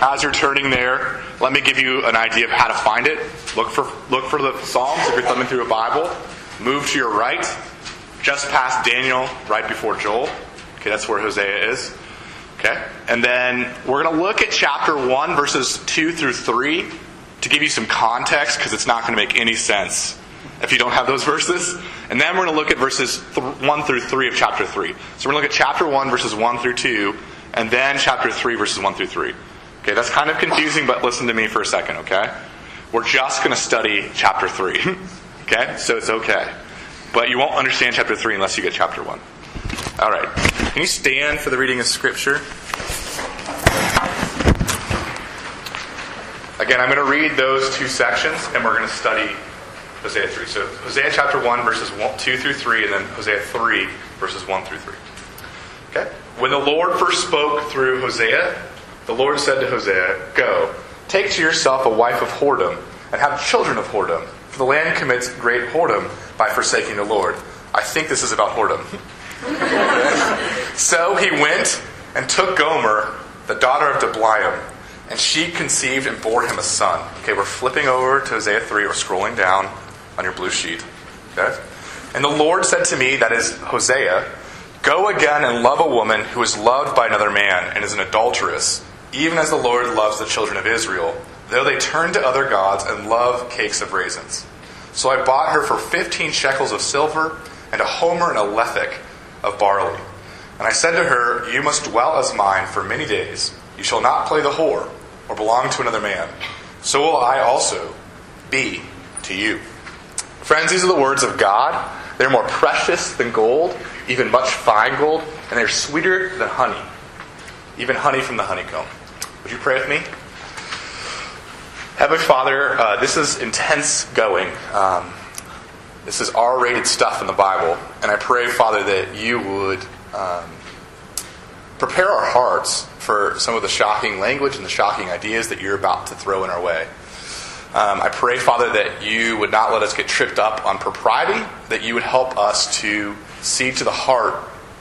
as you're turning there, let me give you an idea of how to find it. Look for look for the Psalms if you're thumbing through a Bible. Move to your right, just past Daniel, right before Joel. Okay, that's where Hosea is. Okay? And then we're going to look at chapter 1, verses 2 through 3 to give you some context because it's not going to make any sense if you don't have those verses. And then we're going to look at verses 1 through 3 of chapter 3. So we're going to look at chapter 1, verses 1 through 2, and then chapter 3, verses 1 through 3. Okay, that's kind of confusing, but listen to me for a second, okay? We're just going to study chapter 3. okay? So it's okay. But you won't understand chapter 3 unless you get chapter 1. All right. Can you stand for the reading of Scripture? Again, I'm going to read those two sections, and we're going to study Hosea 3. So, Hosea chapter 1, verses 1, 2 through 3, and then Hosea 3, verses 1 through 3. Okay? When the Lord first spoke through Hosea, the Lord said to Hosea, Go, take to yourself a wife of whoredom, and have children of whoredom, for the land commits great whoredom by forsaking the Lord. I think this is about whoredom. so he went and took Gomer, the daughter of Diblaim, and she conceived and bore him a son. Okay, we're flipping over to Hosea 3. We're scrolling down on your blue sheet. Okay? And the Lord said to me, that is Hosea, Go again and love a woman who is loved by another man and is an adulteress, even as the Lord loves the children of Israel, though they turn to other gods and love cakes of raisins. So I bought her for fifteen shekels of silver and a homer and a lethech of barley. And I said to her, You must dwell as mine for many days. You shall not play the whore or belong to another man, so will I also be to you. Friends, these are the words of God. They're more precious than gold, even much fine gold, and they're sweeter than honey, even honey from the honeycomb. Would you pray with me? Heavenly Father, uh, this is intense going. Um, this is R rated stuff in the Bible, and I pray, Father, that you would um, prepare our hearts for some of the shocking language and the shocking ideas that you're about to throw in our way. Um, I pray, Father, that you would not let us get tripped up on propriety, that you would help us to see to the heart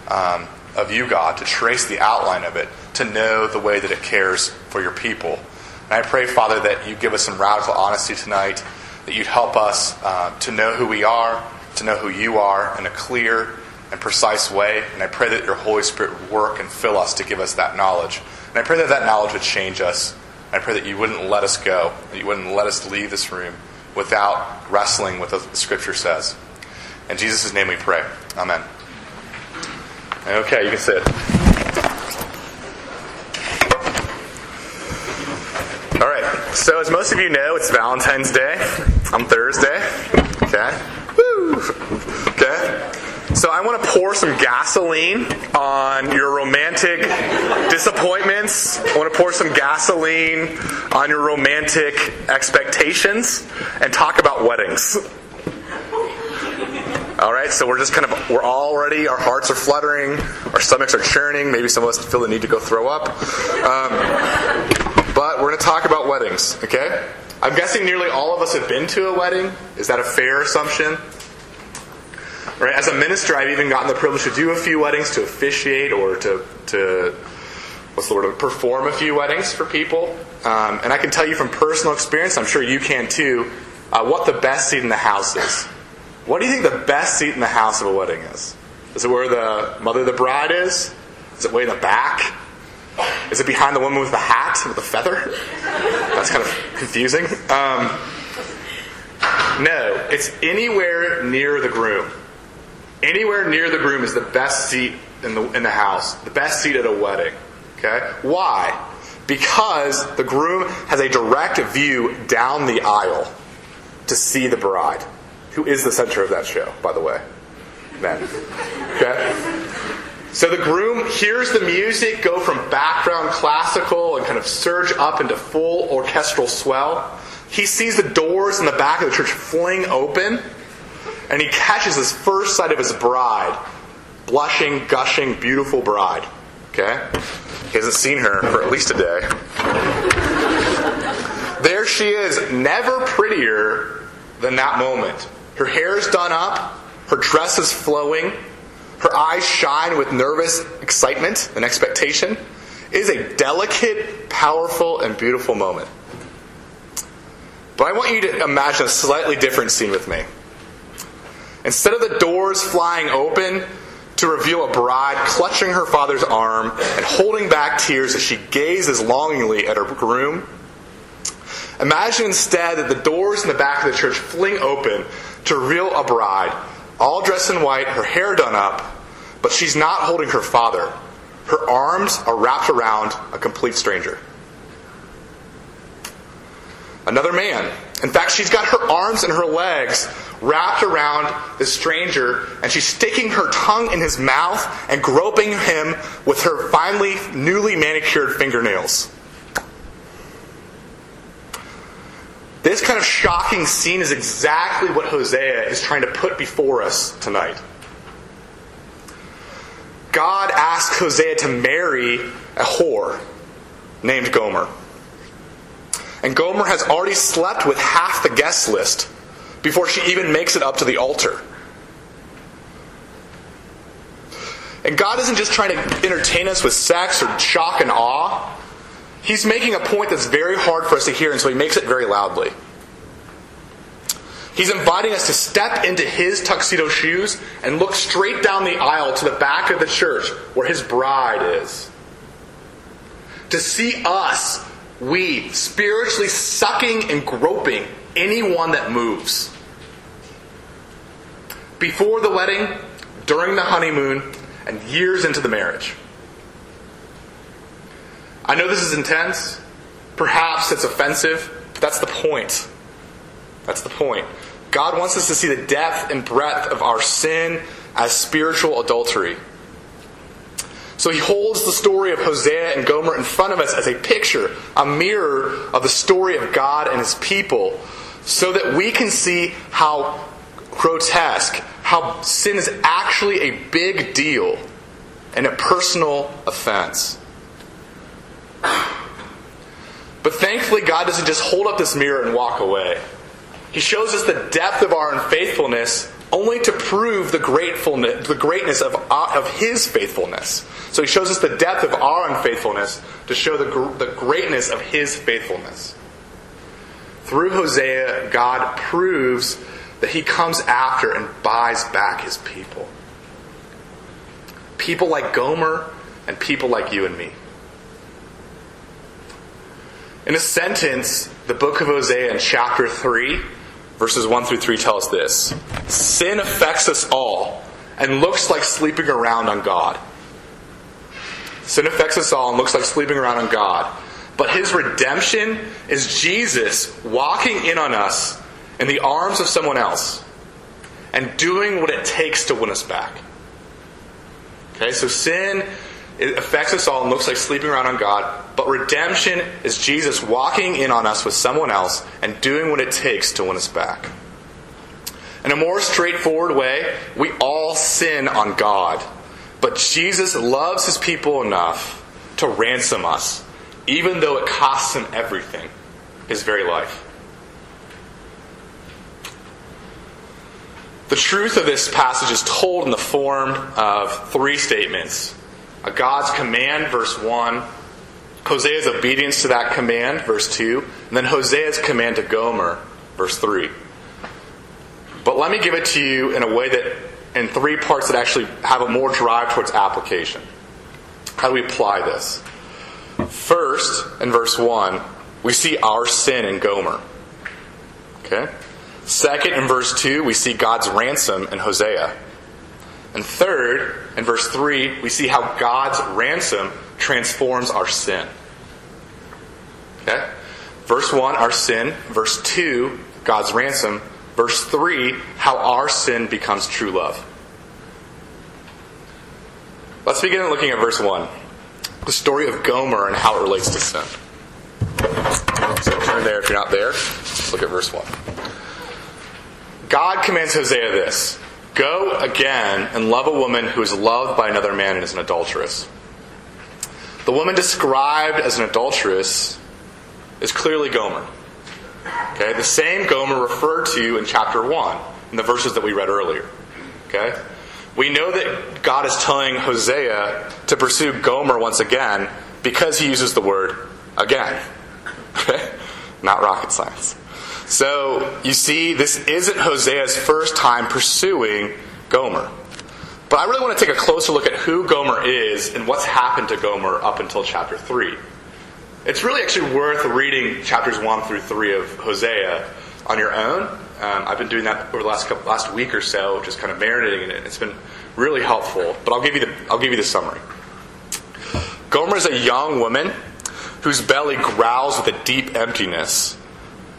um, of you, God, to trace the outline of it, to know the way that it cares for your people. And I pray, Father, that you give us some radical honesty tonight, that you'd help us uh, to know who we are, to know who you are in a clear and precise way. And I pray that your Holy Spirit would work and fill us to give us that knowledge. And I pray that that knowledge would change us. I pray that you wouldn't let us go, that you wouldn't let us leave this room without wrestling with what the Scripture says. In Jesus' name we pray. Amen. Okay, you can sit. All right. So, as most of you know, it's Valentine's Day on Thursday. Okay. Woo. Okay. So I want to pour some gasoline on your romantic disappointments. I want to pour some gasoline on your romantic expectations and talk about weddings. All right, so we're just kind of, we're already, our hearts are fluttering, our stomachs are churning, maybe some of us feel the need to go throw up. Um, but we're going to talk about weddings, okay? I'm guessing nearly all of us have been to a wedding. Is that a fair assumption? Right? As a minister, I've even gotten the privilege to do a few weddings, to officiate, or to, to what's the word, perform a few weddings for people. Um, and I can tell you from personal experience, I'm sure you can too, uh, what the best seat in the house is. What do you think the best seat in the house of a wedding is? Is it where the mother of the bride is? Is it way in the back? Is it behind the woman with the hat with the feather? That's kind of confusing. Um, no, it's anywhere near the groom. Anywhere near the groom is the best seat in the, in the house, the best seat at a wedding. Okay? Why? Because the groom has a direct view down the aisle to see the bride, who is the center of that show, by the way. Men. Okay? So the groom hears the music go from background classical and kind of surge up into full orchestral swell. He sees the doors in the back of the church fling open and he catches his first sight of his bride, blushing, gushing, beautiful bride. Okay? He hasn't seen her for at least a day. There she is, never prettier than that moment. Her hair is done up, her dress is flowing, her eyes shine with nervous excitement and expectation, It is a delicate, powerful, and beautiful moment. But I want you to imagine a slightly different scene with me. Instead of the doors flying open to reveal a bride clutching her father's arm and holding back tears as she gazes longingly at her groom, imagine instead that the doors in the back of the church fling open to reveal a bride, all dressed in white, her hair done up, but she's not holding her father. Her arms are wrapped around a complete stranger. Another man. In fact, she's got her arms and her legs wrapped around this stranger, and she's sticking her tongue in his mouth and groping him with her finely, newly manicured fingernails. This kind of shocking scene is exactly what Hosea is trying to put before us tonight. God asks Hosea to marry a whore named Gomer. And Gomer has already slept with half the guest list before she even makes it up to the altar. And God isn't just trying to entertain us with sex or shock and awe. He's making a point that's very hard for us to hear, and so he makes it very loudly. He's inviting us to step into his tuxedo shoes and look straight down the aisle to the back of the church where his bride is. To see us, we, spiritually sucking and groping anyone that moves. Before the wedding, during the honeymoon, and years into the marriage. I know this is intense. Perhaps it's offensive, but that's the point. That's the point. God wants us to see the depth and breadth of our sin as spiritual adultery. So he holds the story of Hosea and Gomer in front of us as a picture, a mirror of the story of God and his people, so that we can see how grotesque, how sin is actually a big deal and a personal offense. But thankfully, God doesn't just hold up this mirror and walk away. He shows us the depth of our unfaithfulness only to prove the, gratefulness, the greatness of, uh, of His faithfulness. So He shows us the depth of our unfaithfulness to show the, the greatness of His faithfulness. Through Hosea, God proves that He comes after and buys back His people. People like Gomer and people like you and me. In a sentence, the book of Hosea in chapter 3 verses 1 through 3 tell us this Sin affects us all and looks like sleeping around on God. Sin affects us all and looks like sleeping around on God. But his redemption is Jesus walking in on us in the arms of someone else and doing what it takes to win us back. Okay, so sin it affects us all and looks like sleeping around on God, but redemption is Jesus walking in on us with someone else and doing what it takes to win us back. In a more straightforward way, we all sin on God, but Jesus loves his people enough to ransom us, even though it costs him everything his very life. The truth of this passage is told in the form of three statements God's command, verse 1, Hosea's obedience to that command, verse 2, and then Hosea's command to Gomer, verse 3. But let me give it to you in a way that, in three parts that actually have a more drive towards application. How do we apply this? First, in verse 1, we see our sin in Gomer. Okay? Second, in verse 2, we see God's ransom in Hosea. And third, in verse 3, we see how God's ransom transforms our sin. Okay? Verse 1, our sin. Verse 2, God's ransom. Verse 3, how our sin becomes true love. Let's begin looking at verse 1. The story of Gomer and how it relates to sin. So turn there if you're not there. Let's look at verse 1. God commands Hosea this Go again and love a woman who is loved by another man and is an adulteress. The woman described as an adulteress is clearly Gomer. Okay, the same Gomer referred to in chapter 1 in the verses that we read earlier. Okay? We know that God is telling Hosea to pursue Gomer once again because he uses the word again. Okay? Not rocket science. So, you see, this isn't Hosea's first time pursuing Gomer. But I really want to take a closer look at who Gomer is and what's happened to Gomer up until chapter 3. It's really actually worth reading chapters 1 through 3 of Hosea on your own. Um, I've been doing that over the last couple, last week or so, just kind of marinating in it. It's been really helpful. But I'll give you the I'll give you the summary. Gomer is a young woman whose belly growls with a deep emptiness,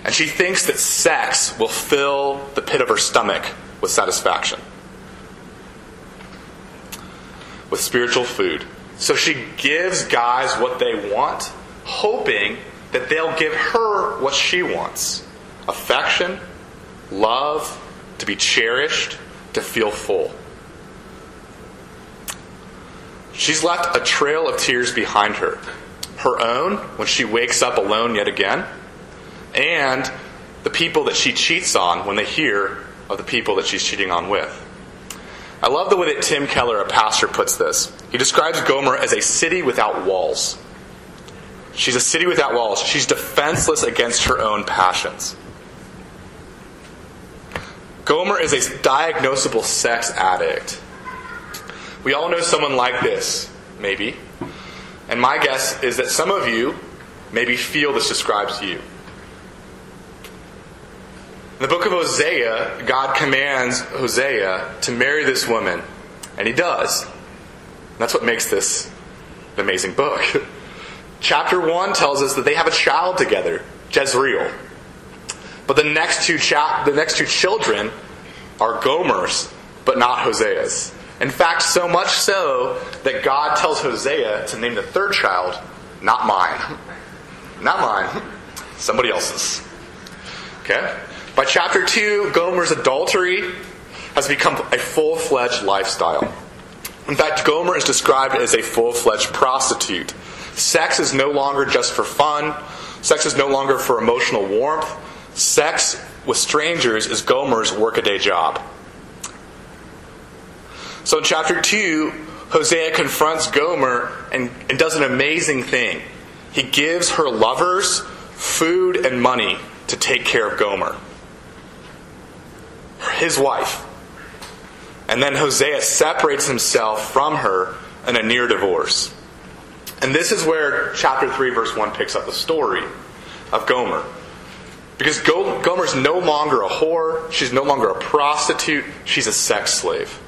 and she thinks that sex will fill the pit of her stomach with satisfaction, with spiritual food. So she gives guys what they want, hoping that they'll give her what she wants affection, love, to be cherished, to feel full. She's left a trail of tears behind her. Her own, when she wakes up alone yet again, and the people that she cheats on when they hear of the people that she's cheating on with. I love the way that Tim Keller, a pastor, puts this. He describes Gomer as a city without walls. She's a city without walls. She's defenseless against her own passions. Gomer is a diagnosable sex addict. We all know someone like this, maybe. And my guess is that some of you maybe feel this describes you. In the book of Hosea, God commands Hosea to marry this woman, and he does. That's what makes this an amazing book. Chapter 1 tells us that they have a child together, Jezreel. But the next two, cha- the next two children are Gomer's, but not Hosea's. In fact, so much so that God tells Hosea to name the third child, not mine. Not mine. Somebody else's. Okay? By chapter 2, Gomer's adultery has become a full fledged lifestyle. In fact, Gomer is described as a full fledged prostitute. Sex is no longer just for fun, sex is no longer for emotional warmth. Sex with strangers is Gomer's workaday job. So in chapter 2, Hosea confronts Gomer and, and does an amazing thing. He gives her lovers food and money to take care of Gomer, his wife. And then Hosea separates himself from her in a near divorce. And this is where chapter 3, verse 1 picks up the story of Gomer. Because Gomer's no longer a whore, she's no longer a prostitute, she's a sex slave.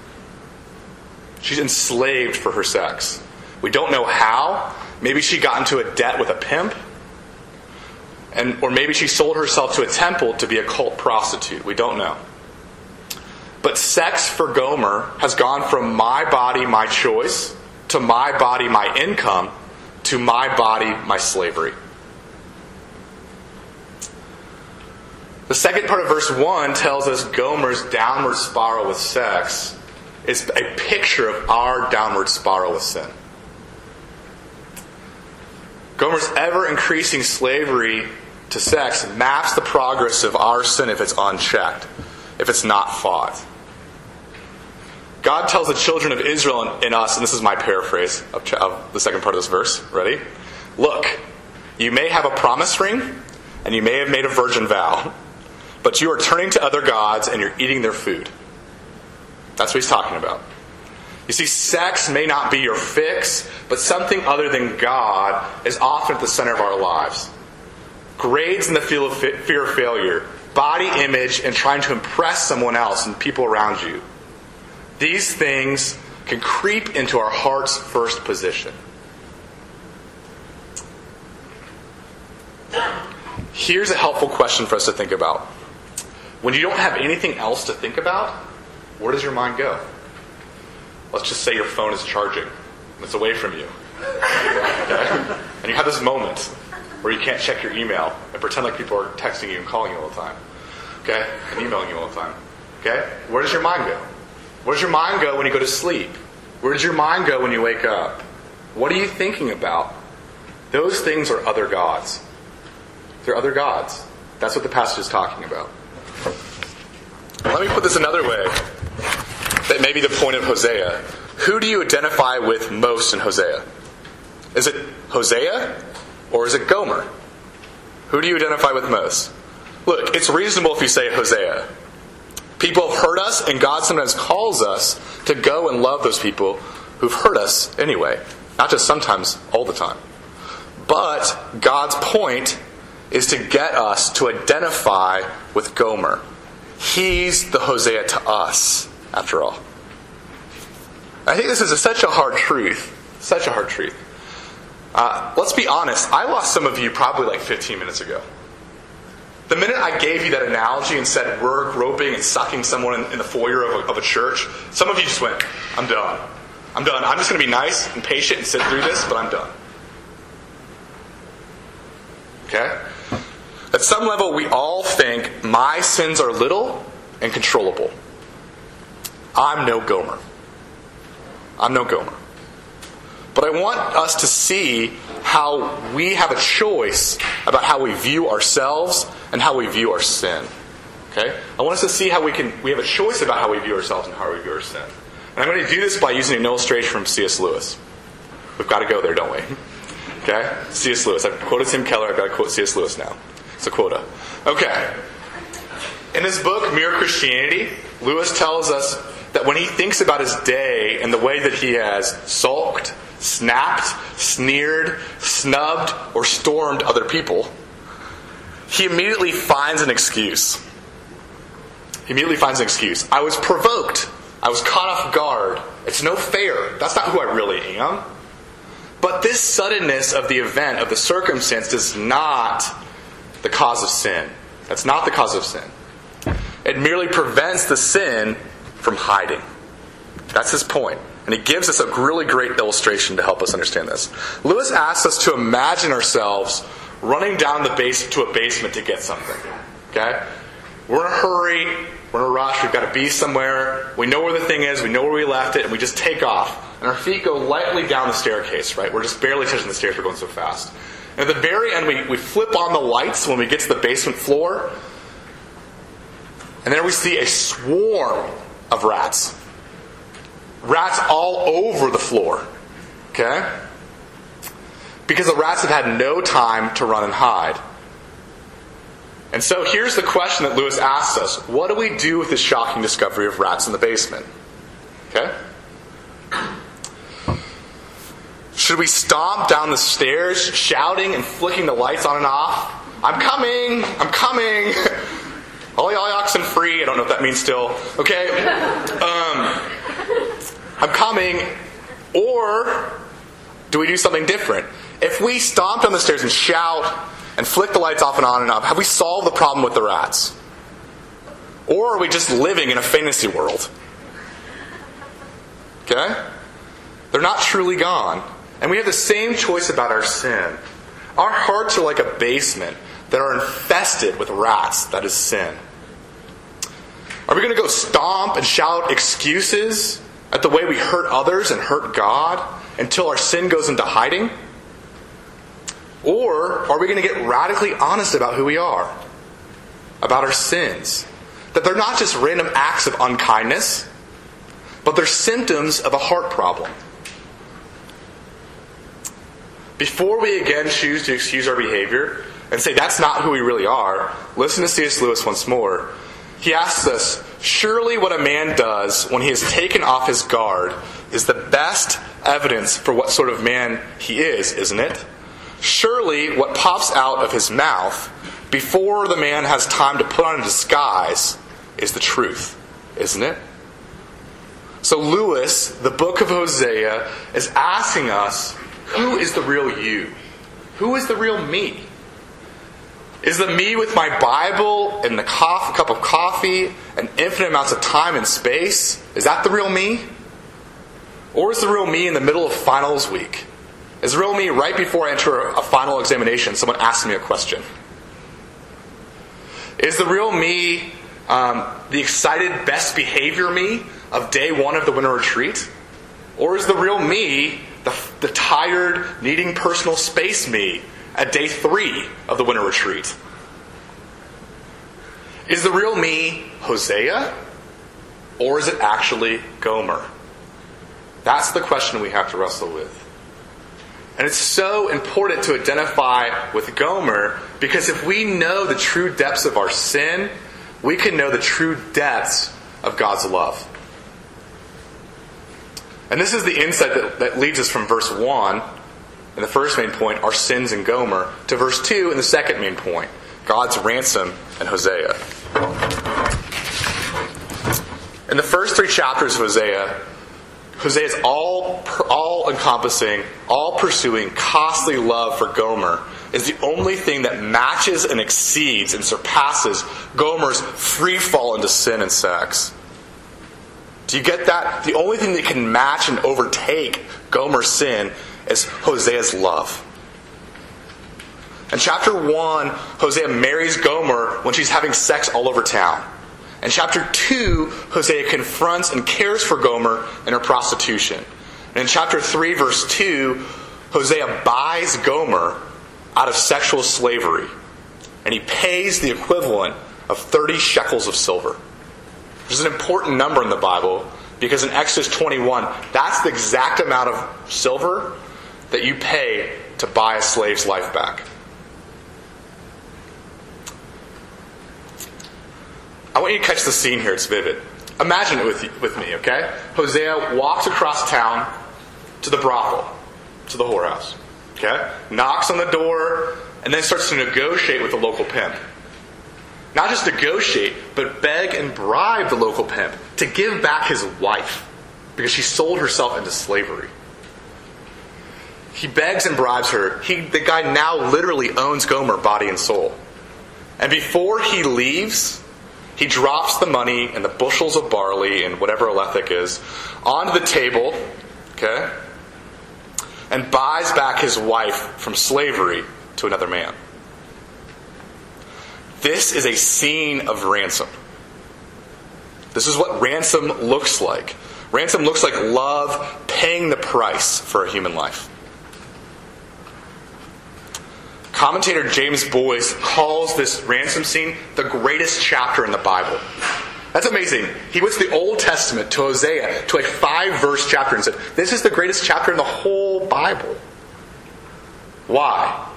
She's enslaved for her sex. We don't know how. Maybe she got into a debt with a pimp. And, or maybe she sold herself to a temple to be a cult prostitute. We don't know. But sex for Gomer has gone from my body, my choice, to my body, my income, to my body, my slavery. The second part of verse 1 tells us Gomer's downward spiral with sex is a picture of our downward spiral with sin. Gomer's ever increasing slavery to sex maps the progress of our sin if it's unchecked, if it's not fought. God tells the children of Israel in us, and this is my paraphrase of, of the second part of this verse. Ready? Look, you may have a promise ring, and you may have made a virgin vow, but you are turning to other gods and you're eating their food. That's what he's talking about. You see, sex may not be your fix, but something other than God is often at the center of our lives. Grades in the field of fear of failure, body image, and trying to impress someone else and people around you. These things can creep into our heart's first position. Here's a helpful question for us to think about. When you don't have anything else to think about, where does your mind go? Let's just say your phone is charging. It's away from you. Okay? And you have this moment where you can't check your email and pretend like people are texting you and calling you all the time. Okay? And emailing you all the time. Okay? Where does your mind go? Where does your mind go when you go to sleep? Where does your mind go when you wake up? What are you thinking about? Those things are other gods. They're other gods. That's what the passage is talking about. Let me put this another way that may be the point of Hosea. Who do you identify with most in Hosea? Is it Hosea or is it Gomer? Who do you identify with most? Look, it's reasonable if you say Hosea. People have hurt us, and God sometimes calls us to go and love those people who've hurt us anyway. Not just sometimes, all the time. But God's point is to get us to identify with Gomer. He's the Hosea to us, after all. I think this is a, such a hard truth. Such a hard truth. Uh, let's be honest, I lost some of you probably like 15 minutes ago. The minute I gave you that analogy and said we're groping and sucking someone in, in the foyer of a, of a church, some of you just went, I'm done. I'm done. I'm just going to be nice and patient and sit through this, but I'm done. Okay? At some level, we all think my sins are little and controllable. I'm no Gomer. I'm no Gomer. But I want us to see how we have a choice about how we view ourselves and how we view our sin. Okay? I want us to see how we can we have a choice about how we view ourselves and how we view our sin. And I'm going to do this by using an illustration from C.S. Lewis. We've got to go there, don't we? Okay? C.S. Lewis. I've quoted Tim Keller, I've got to quote C.S. Lewis now. It's a quota. Okay. In his book, Mere Christianity, Lewis tells us that when he thinks about his day and the way that he has sulked, snapped, sneered, snubbed, or stormed other people, he immediately finds an excuse. He immediately finds an excuse. I was provoked. I was caught off guard. It's no fair. That's not who I really am. But this suddenness of the event, of the circumstance, is not the cause of sin. That's not the cause of sin. It merely prevents the sin from hiding. That's his point. And he gives us a really great illustration to help us understand this. Lewis asks us to imagine ourselves running down the base to a basement to get something. Okay? We're in a hurry, we're in a rush, we've got to be somewhere, we know where the thing is, we know where we left it, and we just take off. And our feet go lightly down the staircase, right? We're just barely touching the stairs, we're going so fast. And at the very end, we, we flip on the lights when we get to the basement floor, and there we see a swarm of rats. Rats all over the floor. Okay? Because the rats have had no time to run and hide. And so here's the question that Lewis asks us What do we do with this shocking discovery of rats in the basement? Okay? Should we stomp down the stairs, shouting and flicking the lights on and off? I'm coming! I'm coming! All y'all oxen free. I don't know if that means still. Okay? Um, I'm coming. Or do we do something different? If we stomp down the stairs and shout and flick the lights off and on and off, have we solved the problem with the rats? Or are we just living in a fantasy world? Okay? They're not truly gone. And we have the same choice about our sin. Our hearts are like a basement that are infested with rats, that is sin. Are we going to go stomp and shout excuses at the way we hurt others and hurt God until our sin goes into hiding? Or are we going to get radically honest about who we are? About our sins? That they're not just random acts of unkindness, but they're symptoms of a heart problem. Before we again choose to excuse our behavior and say that's not who we really are, listen to C.S. Lewis once more. He asks us Surely what a man does when he is taken off his guard is the best evidence for what sort of man he is, isn't it? Surely what pops out of his mouth before the man has time to put on a disguise is the truth, isn't it? So, Lewis, the book of Hosea, is asking us who is the real you? Who is the real me? Is the me with my Bible and the cup of coffee and infinite amounts of time and space? Is that the real me? Or is the real me in the middle of finals week? Is the real me right before I enter a final examination? Someone asks me a question. Is the real me um, the excited, best behavior me of day one of the winter retreat? Or is the real me the, the tired, needing personal space me at day three of the winter retreat? Is the real me Hosea? Or is it actually Gomer? That's the question we have to wrestle with. And it's so important to identify with Gomer because if we know the true depths of our sin, we can know the true depths of God's love. And this is the insight that, that leads us from verse 1 in the first main point, our sins and Gomer, to verse 2 in the second main point, God's ransom and Hosea. In the first three chapters of Hosea, Hosea is all, all encompassing, all pursuing costly love for Gomer is the only thing that matches and exceeds and surpasses Gomer's free fall into sin and sex. Do you get that? The only thing that can match and overtake Gomer's sin is Hosea's love. In chapter 1, Hosea marries Gomer when she's having sex all over town. In chapter 2, Hosea confronts and cares for Gomer in her prostitution. And in chapter 3, verse 2, Hosea buys Gomer out of sexual slavery. And he pays the equivalent of 30 shekels of silver. Which is an important number in the Bible because in Exodus 21, that's the exact amount of silver that you pay to buy a slave's life back. I want you to catch the scene here. It's vivid. Imagine it with, with me, okay? Hosea walks across town to the brothel, to the whorehouse, okay? Knocks on the door, and then starts to negotiate with the local pimp. Not just negotiate, but beg and bribe the local pimp to give back his wife because she sold herself into slavery. He begs and bribes her. He, the guy now literally owns Gomer, body and soul. And before he leaves, he drops the money and the bushels of barley and whatever a lethech is onto the table, okay, and buys back his wife from slavery to another man. This is a scene of ransom. This is what ransom looks like. Ransom looks like love paying the price for a human life. Commentator James Boice calls this ransom scene the greatest chapter in the Bible. That's amazing. He went to the Old Testament, to Hosea, to a five verse chapter, and said, This is the greatest chapter in the whole Bible. Why?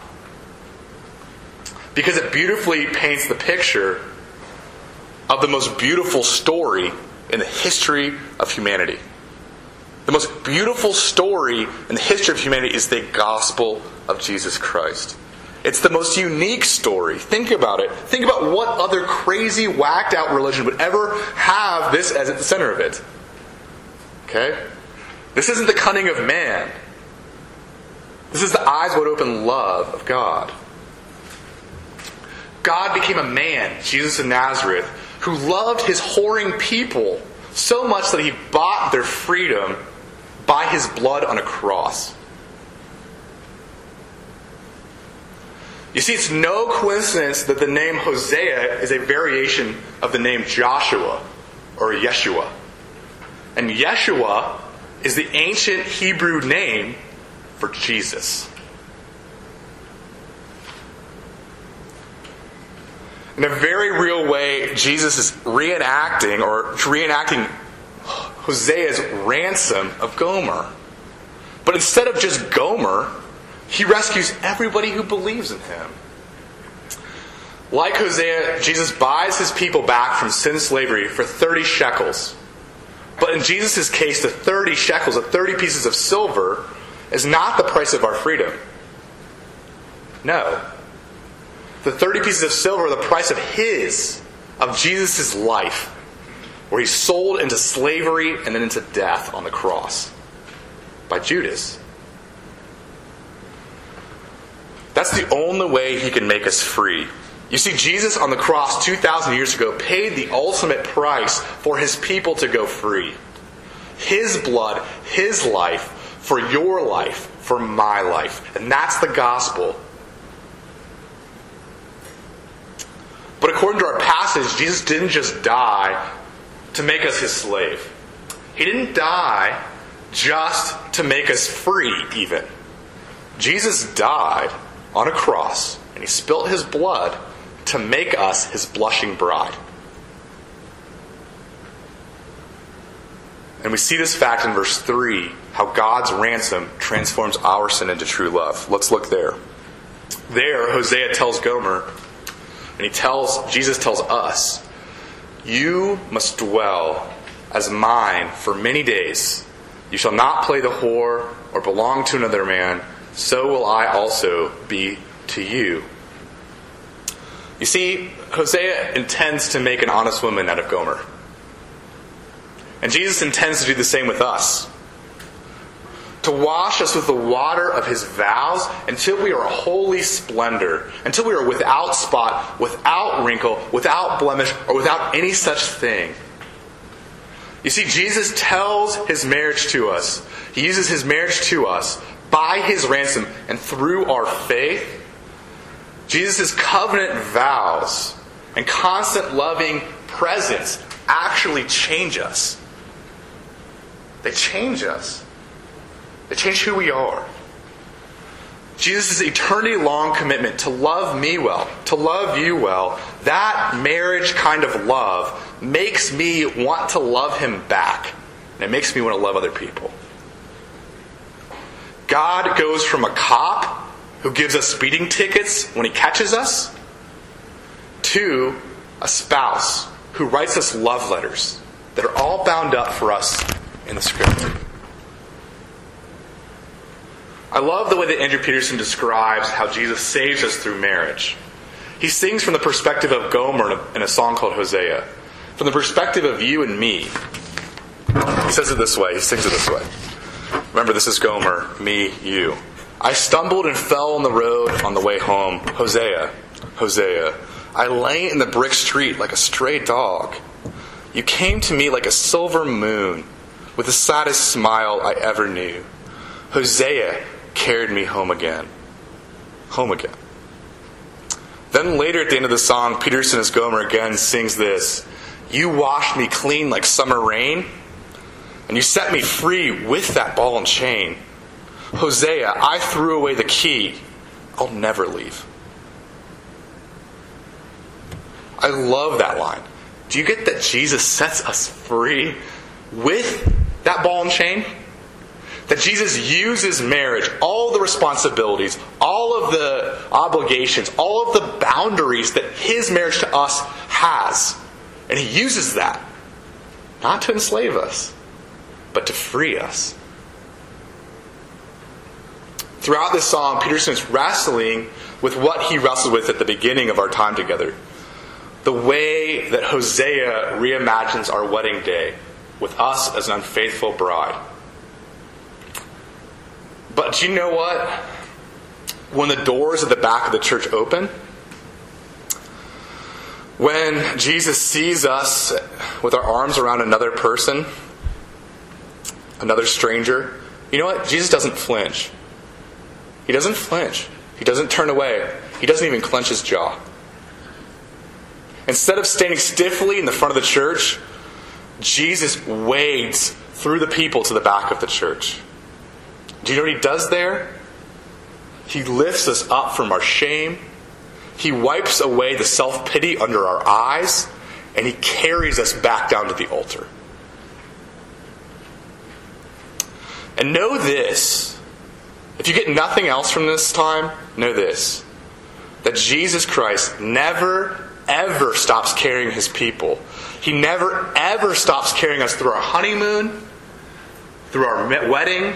Because it beautifully paints the picture of the most beautiful story in the history of humanity. The most beautiful story in the history of humanity is the gospel of Jesus Christ. It's the most unique story. Think about it. Think about what other crazy, whacked out religion would ever have this as at the center of it. Okay? This isn't the cunning of man. This is the eyes wide open love of God. God became a man, Jesus of Nazareth, who loved his whoring people so much that he bought their freedom by his blood on a cross. You see, it's no coincidence that the name Hosea is a variation of the name Joshua or Yeshua. And Yeshua is the ancient Hebrew name for Jesus. In a very real way, Jesus is reenacting or reenacting Hosea's ransom of Gomer. But instead of just Gomer, he rescues everybody who believes in him. Like Hosea, Jesus buys his people back from sin slavery for 30 shekels. But in Jesus' case, the 30 shekels, the 30 pieces of silver, is not the price of our freedom. No. The 30 pieces of silver are the price of his, of Jesus' life, where he's sold into slavery and then into death on the cross by Judas. That's the only way he can make us free. You see, Jesus on the cross 2,000 years ago paid the ultimate price for his people to go free. His blood, his life, for your life, for my life. And that's the gospel. But according to our passage, Jesus didn't just die to make us his slave. He didn't die just to make us free, even. Jesus died on a cross, and he spilt his blood to make us his blushing bride. And we see this fact in verse 3 how God's ransom transforms our sin into true love. Let's look there. There, Hosea tells Gomer, and he tells, Jesus tells us, You must dwell as mine for many days. You shall not play the whore or belong to another man, so will I also be to you. You see, Hosea intends to make an honest woman out of Gomer. And Jesus intends to do the same with us. To wash us with the water of his vows until we are a holy splendor, until we are without spot, without wrinkle, without blemish, or without any such thing. You see, Jesus tells his marriage to us. He uses his marriage to us by his ransom and through our faith. Jesus' covenant vows and constant loving presence actually change us. They change us. They change who we are. Jesus' eternity long commitment to love me well, to love you well, that marriage kind of love makes me want to love him back. And it makes me want to love other people. God goes from a cop who gives us speeding tickets when he catches us to a spouse who writes us love letters that are all bound up for us in the scripture. I love the way that Andrew Peterson describes how Jesus saves us through marriage. He sings from the perspective of Gomer in a, in a song called Hosea. From the perspective of you and me. He says it this way, he sings it this way. Remember, this is Gomer, me, you. I stumbled and fell on the road on the way home. Hosea, Hosea. I lay in the brick street like a stray dog. You came to me like a silver moon with the saddest smile I ever knew. Hosea carried me home again. Home again. Then later at the end of the song, Peterson as Gomer again sings this You washed me clean like summer rain, and you set me free with that ball and chain. Hosea, I threw away the key. I'll never leave. I love that line. Do you get that Jesus sets us free with that ball and chain? That Jesus uses marriage, all the responsibilities, all of the obligations, all of the boundaries that his marriage to us has. And he uses that not to enslave us, but to free us. Throughout this song, Peterson is wrestling with what he wrestled with at the beginning of our time together. The way that Hosea reimagines our wedding day with us as an unfaithful bride. But do you know what? When the doors at the back of the church open, when Jesus sees us with our arms around another person, another stranger, you know what? Jesus doesn't flinch. He doesn't flinch. He doesn't turn away. He doesn't even clench his jaw. Instead of standing stiffly in the front of the church, Jesus wades through the people to the back of the church. Do you know what he does there? He lifts us up from our shame. He wipes away the self pity under our eyes, and he carries us back down to the altar. And know this if you get nothing else from this time, know this that Jesus Christ never, ever stops carrying his people. He never, ever stops carrying us through our honeymoon, through our wedding,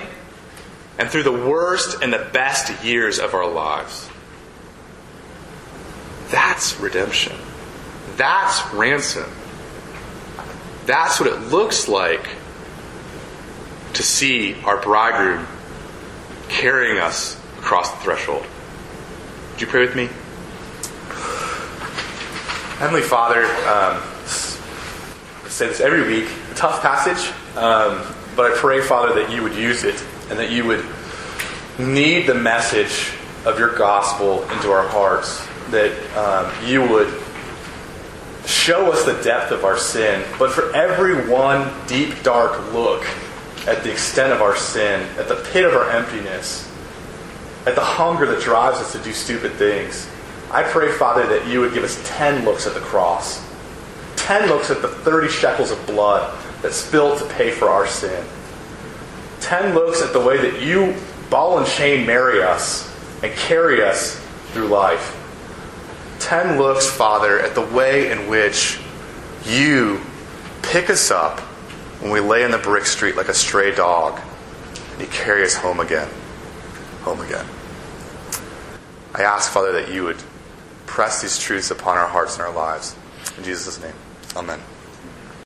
and through the worst and the best years of our lives. That's redemption. That's ransom. That's what it looks like to see our bridegroom carrying us across the threshold. Would you pray with me? Heavenly Father, um, I say this every week, a tough passage, um, but I pray, Father, that you would use it and that you would knead the message of your gospel into our hearts, that um, you would show us the depth of our sin, but for every one deep, dark look at the extent of our sin, at the pit of our emptiness, at the hunger that drives us to do stupid things, I pray, Father, that you would give us 10 looks at the cross, 10 looks at the 30 shekels of blood that spilled to pay for our sin. 10 looks at the way that you, ball and chain, marry us and carry us through life. 10 looks, Father, at the way in which you pick us up when we lay in the brick street like a stray dog and you carry us home again. Home again. I ask, Father, that you would press these truths upon our hearts and our lives. In Jesus' name, amen.